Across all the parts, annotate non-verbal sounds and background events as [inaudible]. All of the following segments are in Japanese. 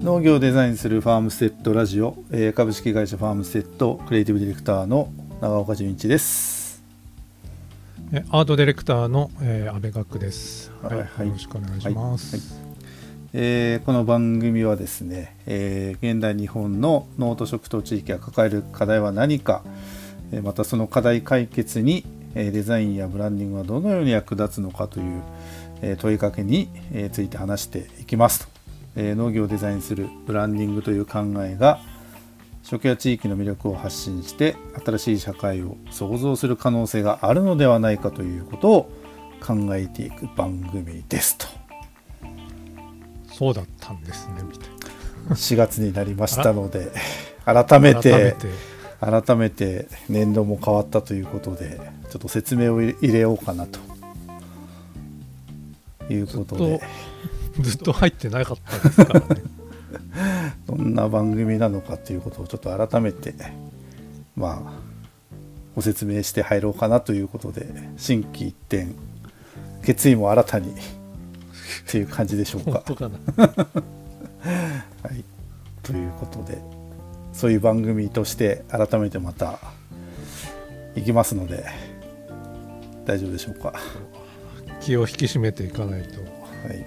農業をデザインするファームステッドラジオ、えー株式会社ファームステッドクリエイティブディレクターの長岡純一です。えアートディレクターの、えー、安倍学です、はいはいよろしくお願いします、はいえーこの番組はですね、えー現代日本の農と食と地域が抱える課題は何か、えーまたその課題解決に、えーデザインやブランディングはどのように役立つのかという、えー問いかけに、えーついて話していきますと、えー農業をデザインするブランディングという考えが食や地域の魅力を発信して新しい社会を創造する可能性があるのではないかということを考えていく番組ですと。そうだったんですねみたい4月になりましたので改めなて改めて。改めて年度も変わったということでちょっと説明を入れようかなと。いうことでずっと入ってなかったですからね。どんな番組なのかということをちょっと改めてまあご説明して入ろうかなということで心機一転決意も新たにという感じでしょうか。本当かな。[laughs] はい、ということでそういう番組として改めてまた行きますので大丈夫でしょうか。気を引き締めていかないと。いはい、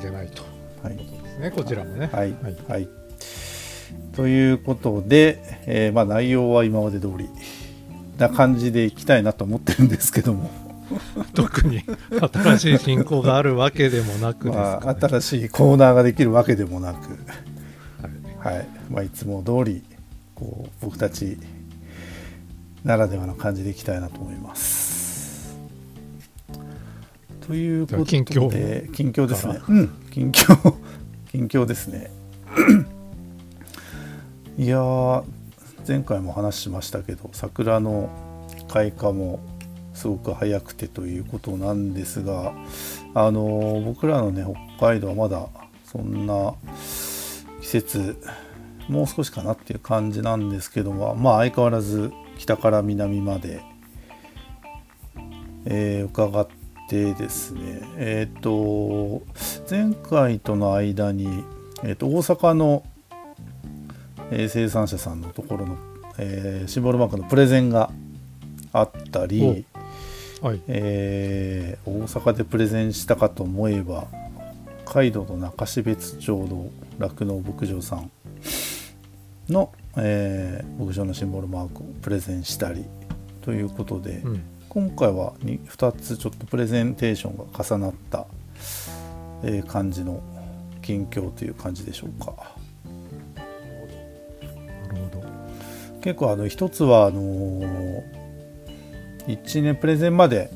けないと。はい。ですねこちらもね。はい。はい。はい、ということで、えーまあ、内容は今まで通りな感じでいきたいなと思ってるんですけども、[laughs] 特に新しい進行があるわけでもなくですまあ、新しいコーナーができるわけでもなく、はい。はい。まあ、いつも通りこう僕たちならではの感じでいきたいなと思います。ということで。近況近況ですね。か。うん。近況近況ですね。[clears throat] いやー前回も話しましたけど桜の開花もすごく早くてということなんですがあのー僕らのね北海道はまだそんな季節もう少しかなっていう感じなんですけどもまあ相変わらず北から南まで、えー伺ってですねえっ、と前回との間に、えー、と大阪の、えー生産者さんのところの、えーシンボルマークのプレゼンがあったり、はい。えー大阪でプレゼンしたかと思えば北海道の中標津町の酪農牧場さんの、えー牧場のシンボルマークをプレゼンしたりということで、うん今回は 2, 2つちょっとプレゼンテーションが重なった、えー感じの近況という感じでしょうか。なるほど。結構あの一つはあのー1年プレゼンまで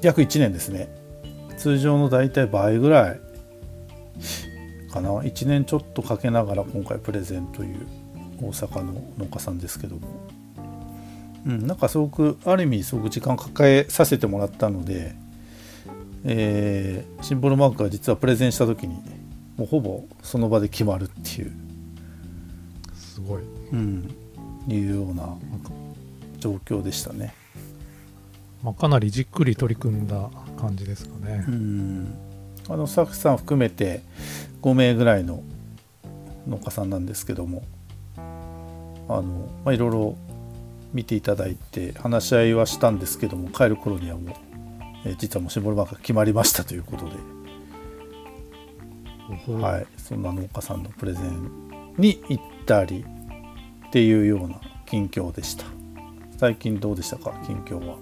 約1年ですね。通常の大体倍ぐらいかな。1年ちょっとかけながら今回プレゼンという大阪の農家さんですけども、うん、なんかすごくある意味すごく時間かけさせてもらったので、えーシンボルマークが実はプレゼンした時にもうほぼその場で決まるっていう。すごい。うん、いうような状況でしたね。まあ、かなりじっくり取り組んだ感じですかね。う、ん、あのスタッフさん含めて5名ぐらいの農家さんなんですけどもあの、まあ、いろいろ見ていただいて話し合いはしたんですけども帰る頃にはもう、えー実はもうシンボルマークが決まりましたということで、おほはい、そんな農家さんのプレゼンに行ったりっていうような近況でした。最近どうでしたか？近況は。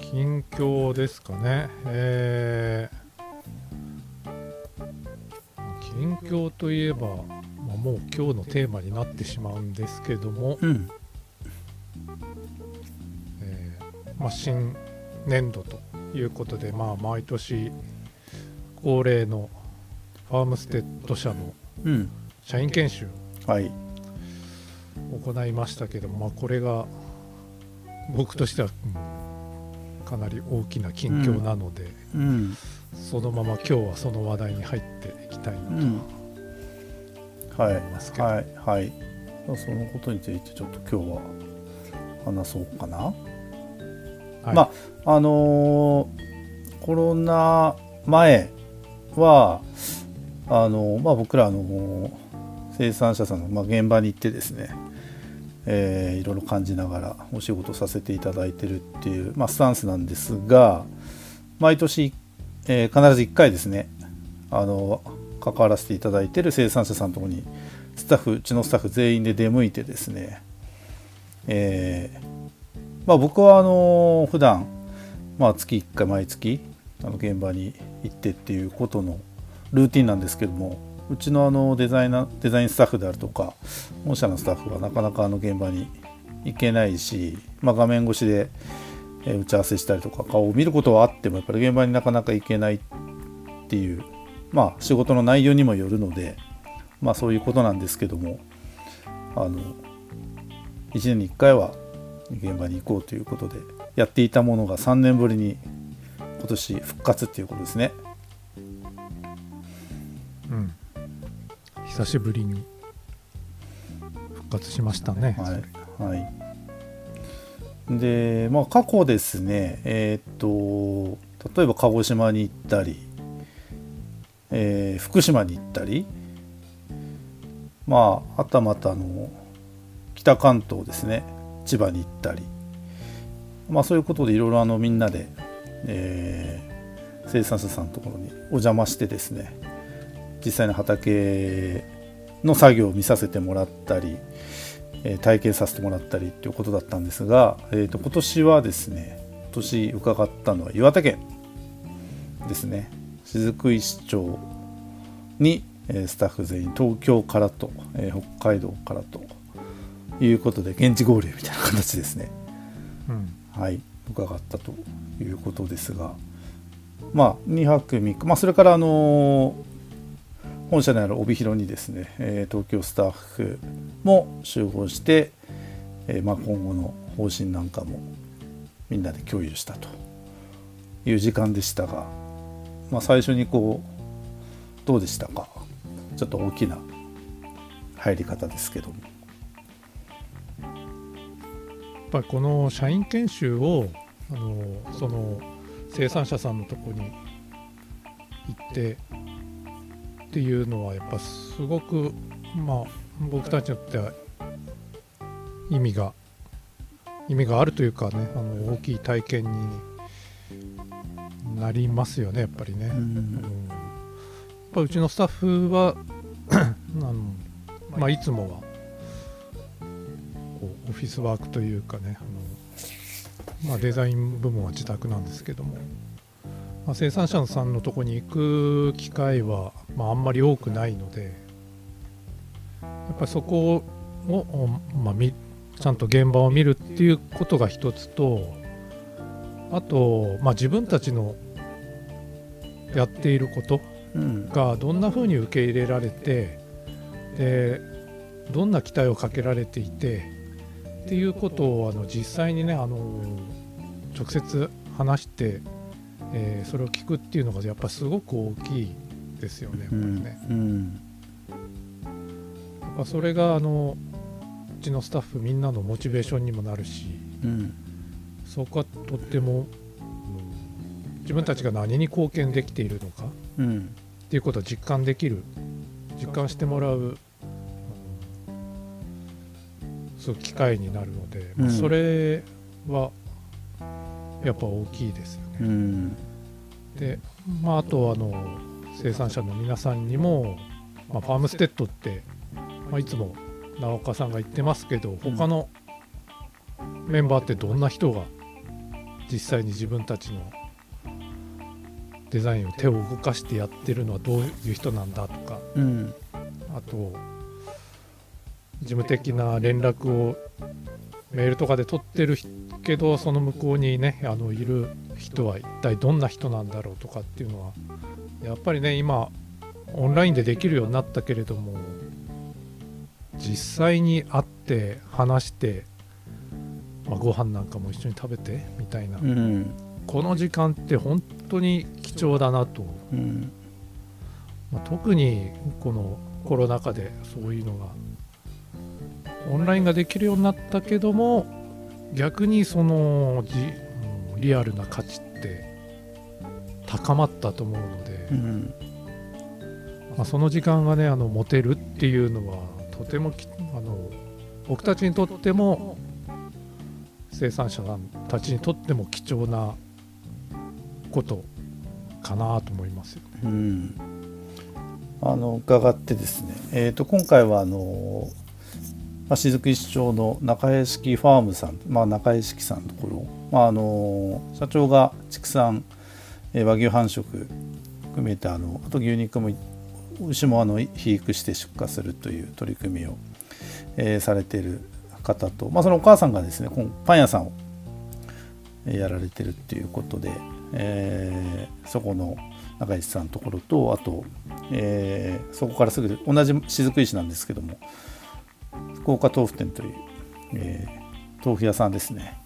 近況ですかね。えー近況といえば、まあ、もう今日のテーマになってしまうんですけども、うん。えーまあ、新年度ということで、まあ、毎年恒例のファームステッド社のうん。社員研修はい。を行いましたけども、まあ、これが僕としては、うんかなり大きな近況なので、うん。そのまま今日はその話題に入っていきたいなと、うん。はい思いますけどはいはい。そのことについてちょっと今日は話そうかな、はい。まああのーコロナ前はあの、まあ、僕らの生産者さんの、まあ、現場に行ってですね、えー、いろいろ感じながらお仕事させていただいてるっていう、まあ、スタンスなんですが毎年、えー、必ず1回ですねあの関わらせていただいてる生産者さんのとこにスタッフうちのスタッフ全員で出向いてですね、えーまあ、僕はあの普段まあ月1回毎月あの現場に行ってっていうことのルーティンなんですけどもうちのあのデザイナーデザインスタッフであるとか本社のスタッフはなかなかあの現場に行けないし、まあ、画面越しで打ち合わせしたりとか顔を見ることはあってもやっぱり現場になかなか行けないっていうまあ仕事の内容にもよるのでまあそういうことなんですけどもあの1年に1回は現場に行こうということでやっていたものが3年ぶりに今年復活っていうことですね。うん久しぶりに復活しましたね。はい、はい、でまあ過去ですねえー、っと例えば鹿児島に行ったり、えー、福島に行ったりまあはたまたの北関東ですね千葉に行ったり、まあ、そういうことでいろいろみんなで、えー、生産者さんのところにお邪魔してですね実際の畑の作業を見させてもらったり、えー、体験させてもらったりということだったんですが、えーと、今年はですね今年伺ったのは岩手県ですね。雫石町に、えスタッフ全員東京からと、えー、北海道からということで現地合流みたいな形ですね、うん、はい。伺ったということですが。まあ2泊3日、まあ、それからあの本社にある帯広にですね、え東京スタッフも集合して、えまあ、今後の方針なんかもみんなで共有したという時間でしたが、まあ、最初にこうどうでしたか？ちょっと大きな入り方ですけども。やっぱりこの社員研修をあのその生産者さんのとこに行ってっていうのはやっぱすごくまあ僕たちにとっては意味が意味があるというかねあの大きい体験になりますよねやっぱりね。うん、やっぱうちのスタッフは [coughs] あの、まあ、い。つもはオフィスワークというかねあの、まあ、デザイン部門は自宅なんですけども、まあ、生産者さんのとこに行く機会は、まあ、あんまり多くないのでやっぱりそこを、まあ、ちゃんと現場を見るっていうことが一つとあと、まあ、自分たちのやっていることがどんなふうに受け入れられて、でどんな期待をかけられていてっていうことをあの実際にねあの直接話して、えー、それを聞くっていうのがやっぱすごく大きいですよねやっぱりね。うん、やっぱそれがあのうちのスタッフみんなのモチベーションにもなるし、うん、そこはとっても、うん、自分たちが何に貢献できているのか、うん、っていうことを実感できる実感してもらうす機会になるので、うん、それはやっぱ大きいですよね。うん、で、まあ、あとあの生産者の皆さんにも、まあ、ファームステッドって、まあ、いつも直岡さんが言ってますけど他のメンバーってどんな人が実際に自分たちのデザインを手を動かしてやってるのはどういう人なんだとか、うん、あと事務的な連絡をメールとかで取ってるけどその向こうにねあのいる人は一体どんな人なんだろうとかっていうのはやっぱりね今オンラインでできるようになったけれども実際に会って話して、まあ、ご飯なんかも一緒に食べてみたいな、うん、この時間って本当に貴重だなと、うん、まあ、特にこのコロナ禍でそういうのが。オンラインができるようになったけども逆にそのリアルな価値って。高まったと思うので、うん、まあ、その時間がねあの持てるっていうのはとてもあの僕たちにとっても生産者さんたちにとっても貴重なことかなと思いますよね。うんあの伺ってですね、えー、と今回はあの、まあ、雫石町の中屋敷ファームさん、まあ、中屋敷さんのところ、まあ、あの社長が畜産、和牛繁殖含めてあのあと牛肉も牛もあの肥育して出荷するという取り組みを、えー、されている方と、まあ、そのお母さんがですねパン屋さんをやられてるっていうことで、えー、そこの中石さんのところとあと、えー、そこからすぐ同じ雫石なんですけども福岡豆腐店という、えー、豆腐屋さんですね。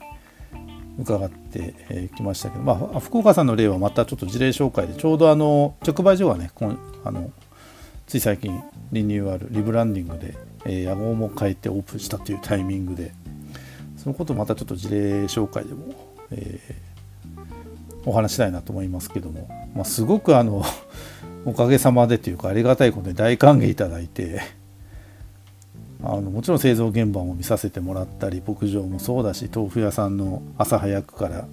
伺ってき、えー、ましたけど、まあ、福岡さんの例はまたちょっと事例紹介でちょうどあの直売所がねあのつい最近リニューアルリブランディングで、えー、屋号も変えてオープンしたというタイミングでそのことをまたちょっと事例紹介でも、えー、お話したいなと思いますけども、まあ、すごくあの [laughs] おかげさまでというかありがたいことで大歓迎いただいてあのもちろん製造現場も見させてもらったり牧場もそうだし豆腐屋さんの朝早くから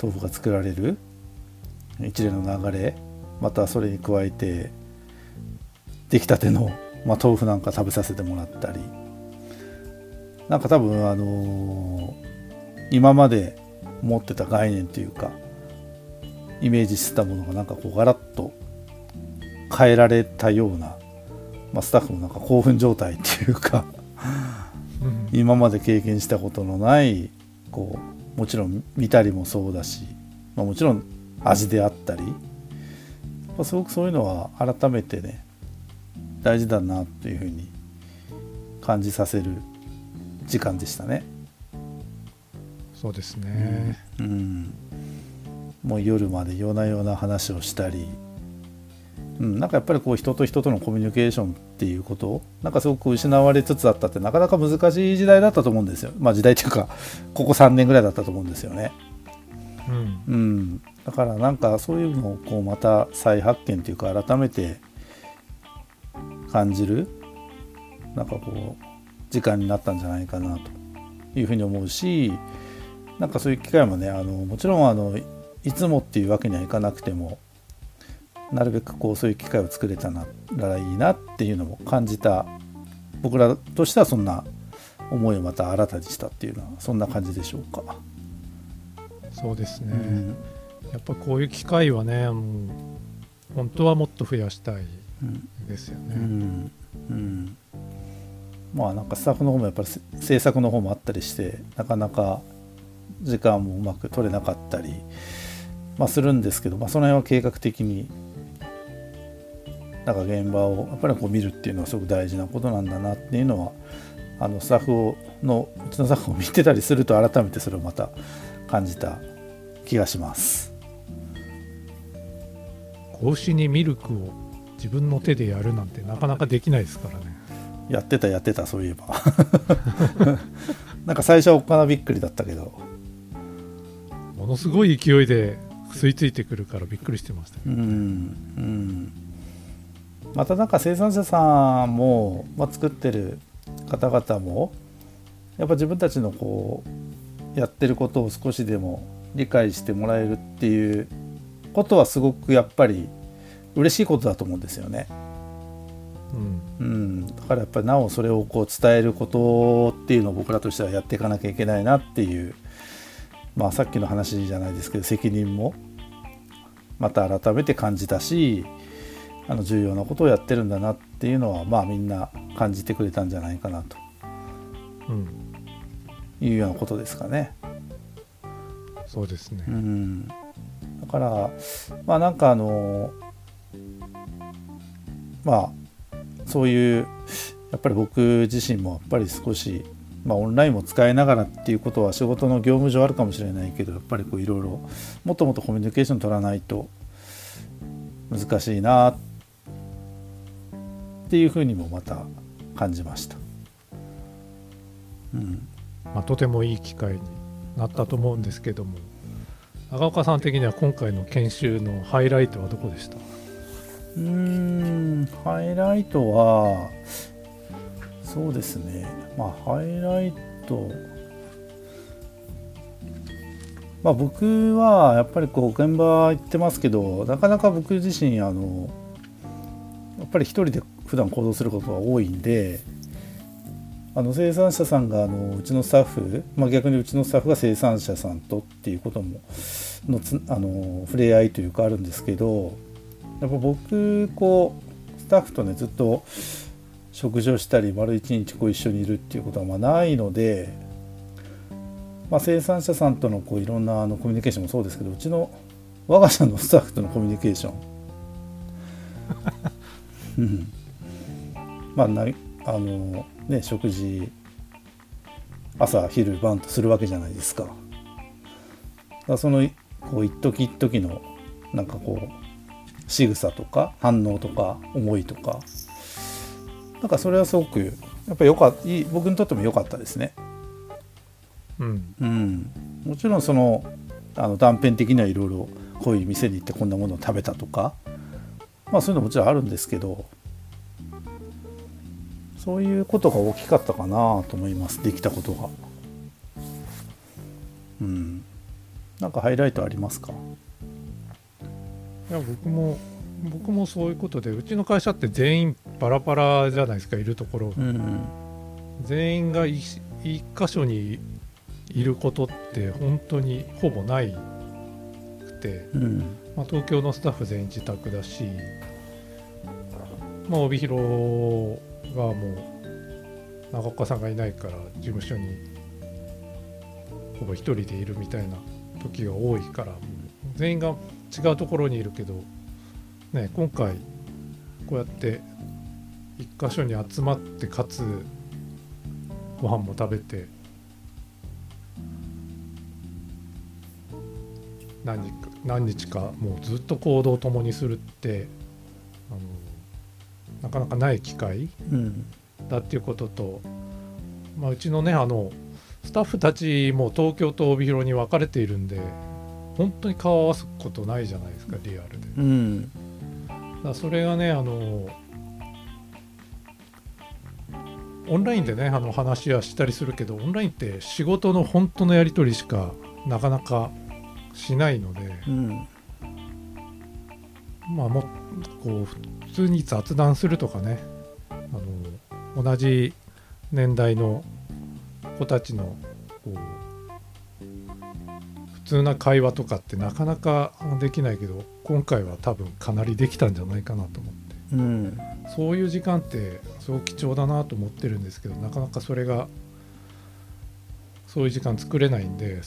豆腐が作られる一連の流れまたそれに加えて出来たての、まあ、豆腐なんか食べさせてもらったりなんか多分あのー、今まで持ってた概念というかイメージしてたものがなんかこうガラッと変えられたような、まあ、スタッフもなんか興奮状態っていうか今まで経験したことのないこうもちろん見たりもそうだし、まあ、もちろん味であったりすごくそういうのは改めてね大事だなというふうに感じさせる時間でしたね。そうですね、うん、うん、もう夜まで夜な夜な話をしたり、うん、なんかやっぱりこう人と人とのコミュニケーションっていうことなんかすごく失われつつあったってなかなか難しい時代だったと思うんですよ。まあ時代っていうかここ3年ぐらいだったと思うんですよね。うん、うん、だからなんかそういうのをこうまた再発見というか改めて感じるなんかこう時間になったんじゃないかなというふうに思うしなんかそういう機会もねあのもちろんあのいつもっていうわけにはいかなくてもなるべくこうそういう機会を作れたらいいなっていうのも感じた僕らとしてはそんな思いをまた新たにしたっていうのはそんな感じでしょうか。そうですね、うん、やっぱこういう機会はね本当はもっと増やしたいですよね。うん、うん、まあなんかスタッフの方もやっぱり制作の方もあったりしてなかなか時間もうまく取れなかったり、まあ、するんですけど、まあ、その辺は計画的になんか現場をやっぱりこう見るっていうのはすごく大事なことなんだなっていうのはあのスタッフのうちのスタッフを見てたりすると改めてそれをまた感じた気がします。子牛にミルクを自分の手でやるなんてなかなかできないですからね。やってたやってたそういえば。[laughs] なんか最初はおっかなびっくりだったけど。ものすごい勢いで吸い付いてくるからびっくりしてましたけど、ね、うん。うん。またなんか生産者さんも、まあ、作ってる方々もやっぱ自分たちのこうやってることを少しでも理解してもらえるっていうことはすごくやっぱり嬉しいことだと思うんですよね。うん、うん、だからやっぱりなおそれをこう伝えることっていうのを僕らとしてはやっていかなきゃいけないなっていう、まあ、さっきの話じゃないですけど責任もまた改めて感じたしあの重要なことをやってるんだなっていうのはまあみんな感じてくれたんじゃないかなと、うん、いうようなことですかね。そうですね、うん、だからまあなんかあのまあそういうやっぱり僕自身もやっぱり少し、まあ、オンラインも使いながらっていうことは仕事の業務上あるかもしれないけどやっぱりこういろいろもっともっとコミュニケーション取らないと難しいなっていうふうにもまた感じました。うんまあ、とてもいい機会になったと思うんですけども長岡さん的には今回の研修のハイライトはどこでした？うんハイライトはそうですね。まあハイライト。まあ僕はやっぱりこう現場行ってますけどなかなか僕自身あのやっぱり一人で普段行動することが多いんであの生産者さんがあのうちのスタッフ、まあ、逆にうちのスタッフが生産者さんとっていうことものつあの触れ合いというかあるんですけどやっぱ僕こうスタッフとねずっと食事をしたり丸一日こう一緒にいるっていうことはまあないので、まあ、生産者さんとのこういろんなあのコミュニケーションもそうですけどうちの我が社のスタッフとのコミュニケーション。まあなあのね食事朝昼晩とするわけじゃないですか。だそのこう一時一時のなんかこう仕草とか反応とか思いとか。なんかそれはすごくやっぱ良かった僕にとっても良かったですね。うん、うん、もちろんそのあの断片的にはいろいろこういう店に行ってこんなものを食べたとかまあそういうのもちろんあるんですけどそういうことが大きかったかなと思います。できたことが。うん。なんかハイライトありますか？いや僕も僕もそういうことでうちの会社って全員バラバラじゃないですかいるところ、うん、全員が一箇所にいることって本当にほぼないくて、うん、まあ、東京のスタッフ全員自宅だし、まあ、帯広がもう長岡さんがいないから事務所にほぼ一人でいるみたいな時が多いから全員が違うところにいるけど、ね、今回こうやって一箇所に集まってかつご飯も食べて何日か何日かもうずっと行動を共にするってあのなかなかない機会だっていうことと、まあ、うちのねあのスタッフたちも東京と帯広に分かれているんで本当に顔を合わすことないじゃないですかリアルで。うん、だそれがねあのオンラインでねあの話はしたりするけどオンラインって仕事の本当のやり取りしかなかなかしないので、うん、まあもこう普通に雑談するとかねあの同じ年代の子たちのこう普通な会話とかってなかなかできないけど今回は多分かなりできたんじゃないかなと思って、うん、そういう時間ってすごく貴重だなと思ってるんですけどなかなかそれがそういう時間作れないんで、うん、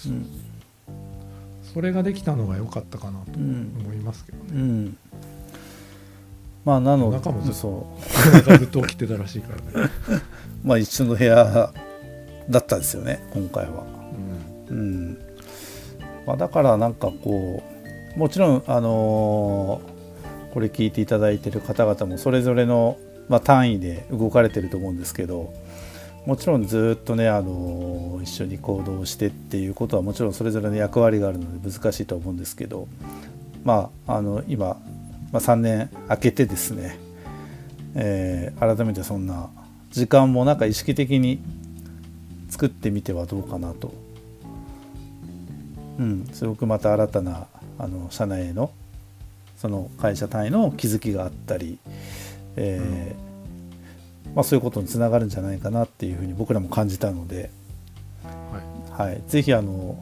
それができたのが良かったかなと思いますけどね。うん、まあなの中もずっとずっと起きてたらしいからね。[laughs] まあ一緒の部屋だったですよね今回は、うん、うん、まあ、だからなんかこうもちろんあのー、これ聞いていただいてる方々もそれぞれの、まあ、単位で動かれてると思うんですけどもちろんずっとね、あの一緒に行動してっていうことはもちろんそれぞれの役割があるので難しいと思うんですけど、まあ、あの今、まあ、3年明けてですね、えー、改めてそんな時間もなんか意識的に作ってみてはどうかなと、うん、すごくまた新たなあの社内へのその会社単位の気づきがあったり、えー、まあ、そういうことにつながるんじゃないかなっていうふうに僕らも感じたので、はい、はい、ぜひあの、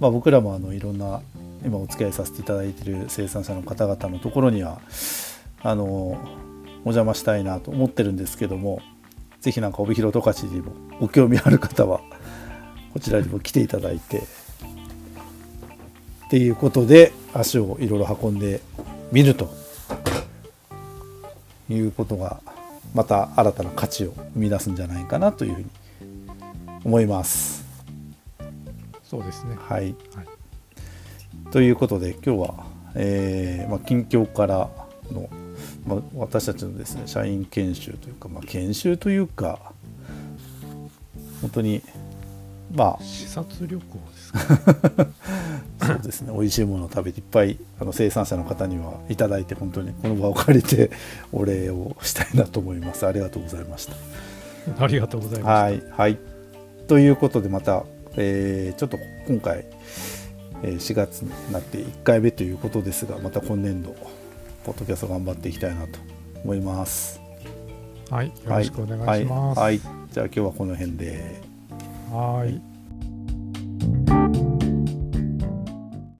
まあ、僕らもあのいろんな今お付き合いさせていただいている生産者の方々のところにはあのお邪魔したいなと思ってるんですけどもぜひなんか帯広十勝にもご興味ある方はこちらにも来ていただいてっていうことで足をいろいろ運んでみると。いうことがまた新たな価値を生み出すんじゃないかなというふうに思います。そうですね、はい、はい、ということで今日は、えーまあ、近況からの、まあ、私たちのですね社員研修というか、まあ、研修というか本当にまあ。視察旅行ですか、ね、[laughs] そうですね。美味しいものを食べていっぱいあの生産者の方にはいただいて本当にこの場を借りて [laughs] お礼をしたいなと思います。ありがとうございました。ありがとうございまはい、はい、ということでまた、えー、ちょっと今回4月になって1回目ということですがまた今年度ポッドキャスト頑張っていきたいなと思います。はいよろしくお願いします、はい、はい、じゃあ今日はこの辺ではい。